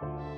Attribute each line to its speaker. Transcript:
Speaker 1: Bye.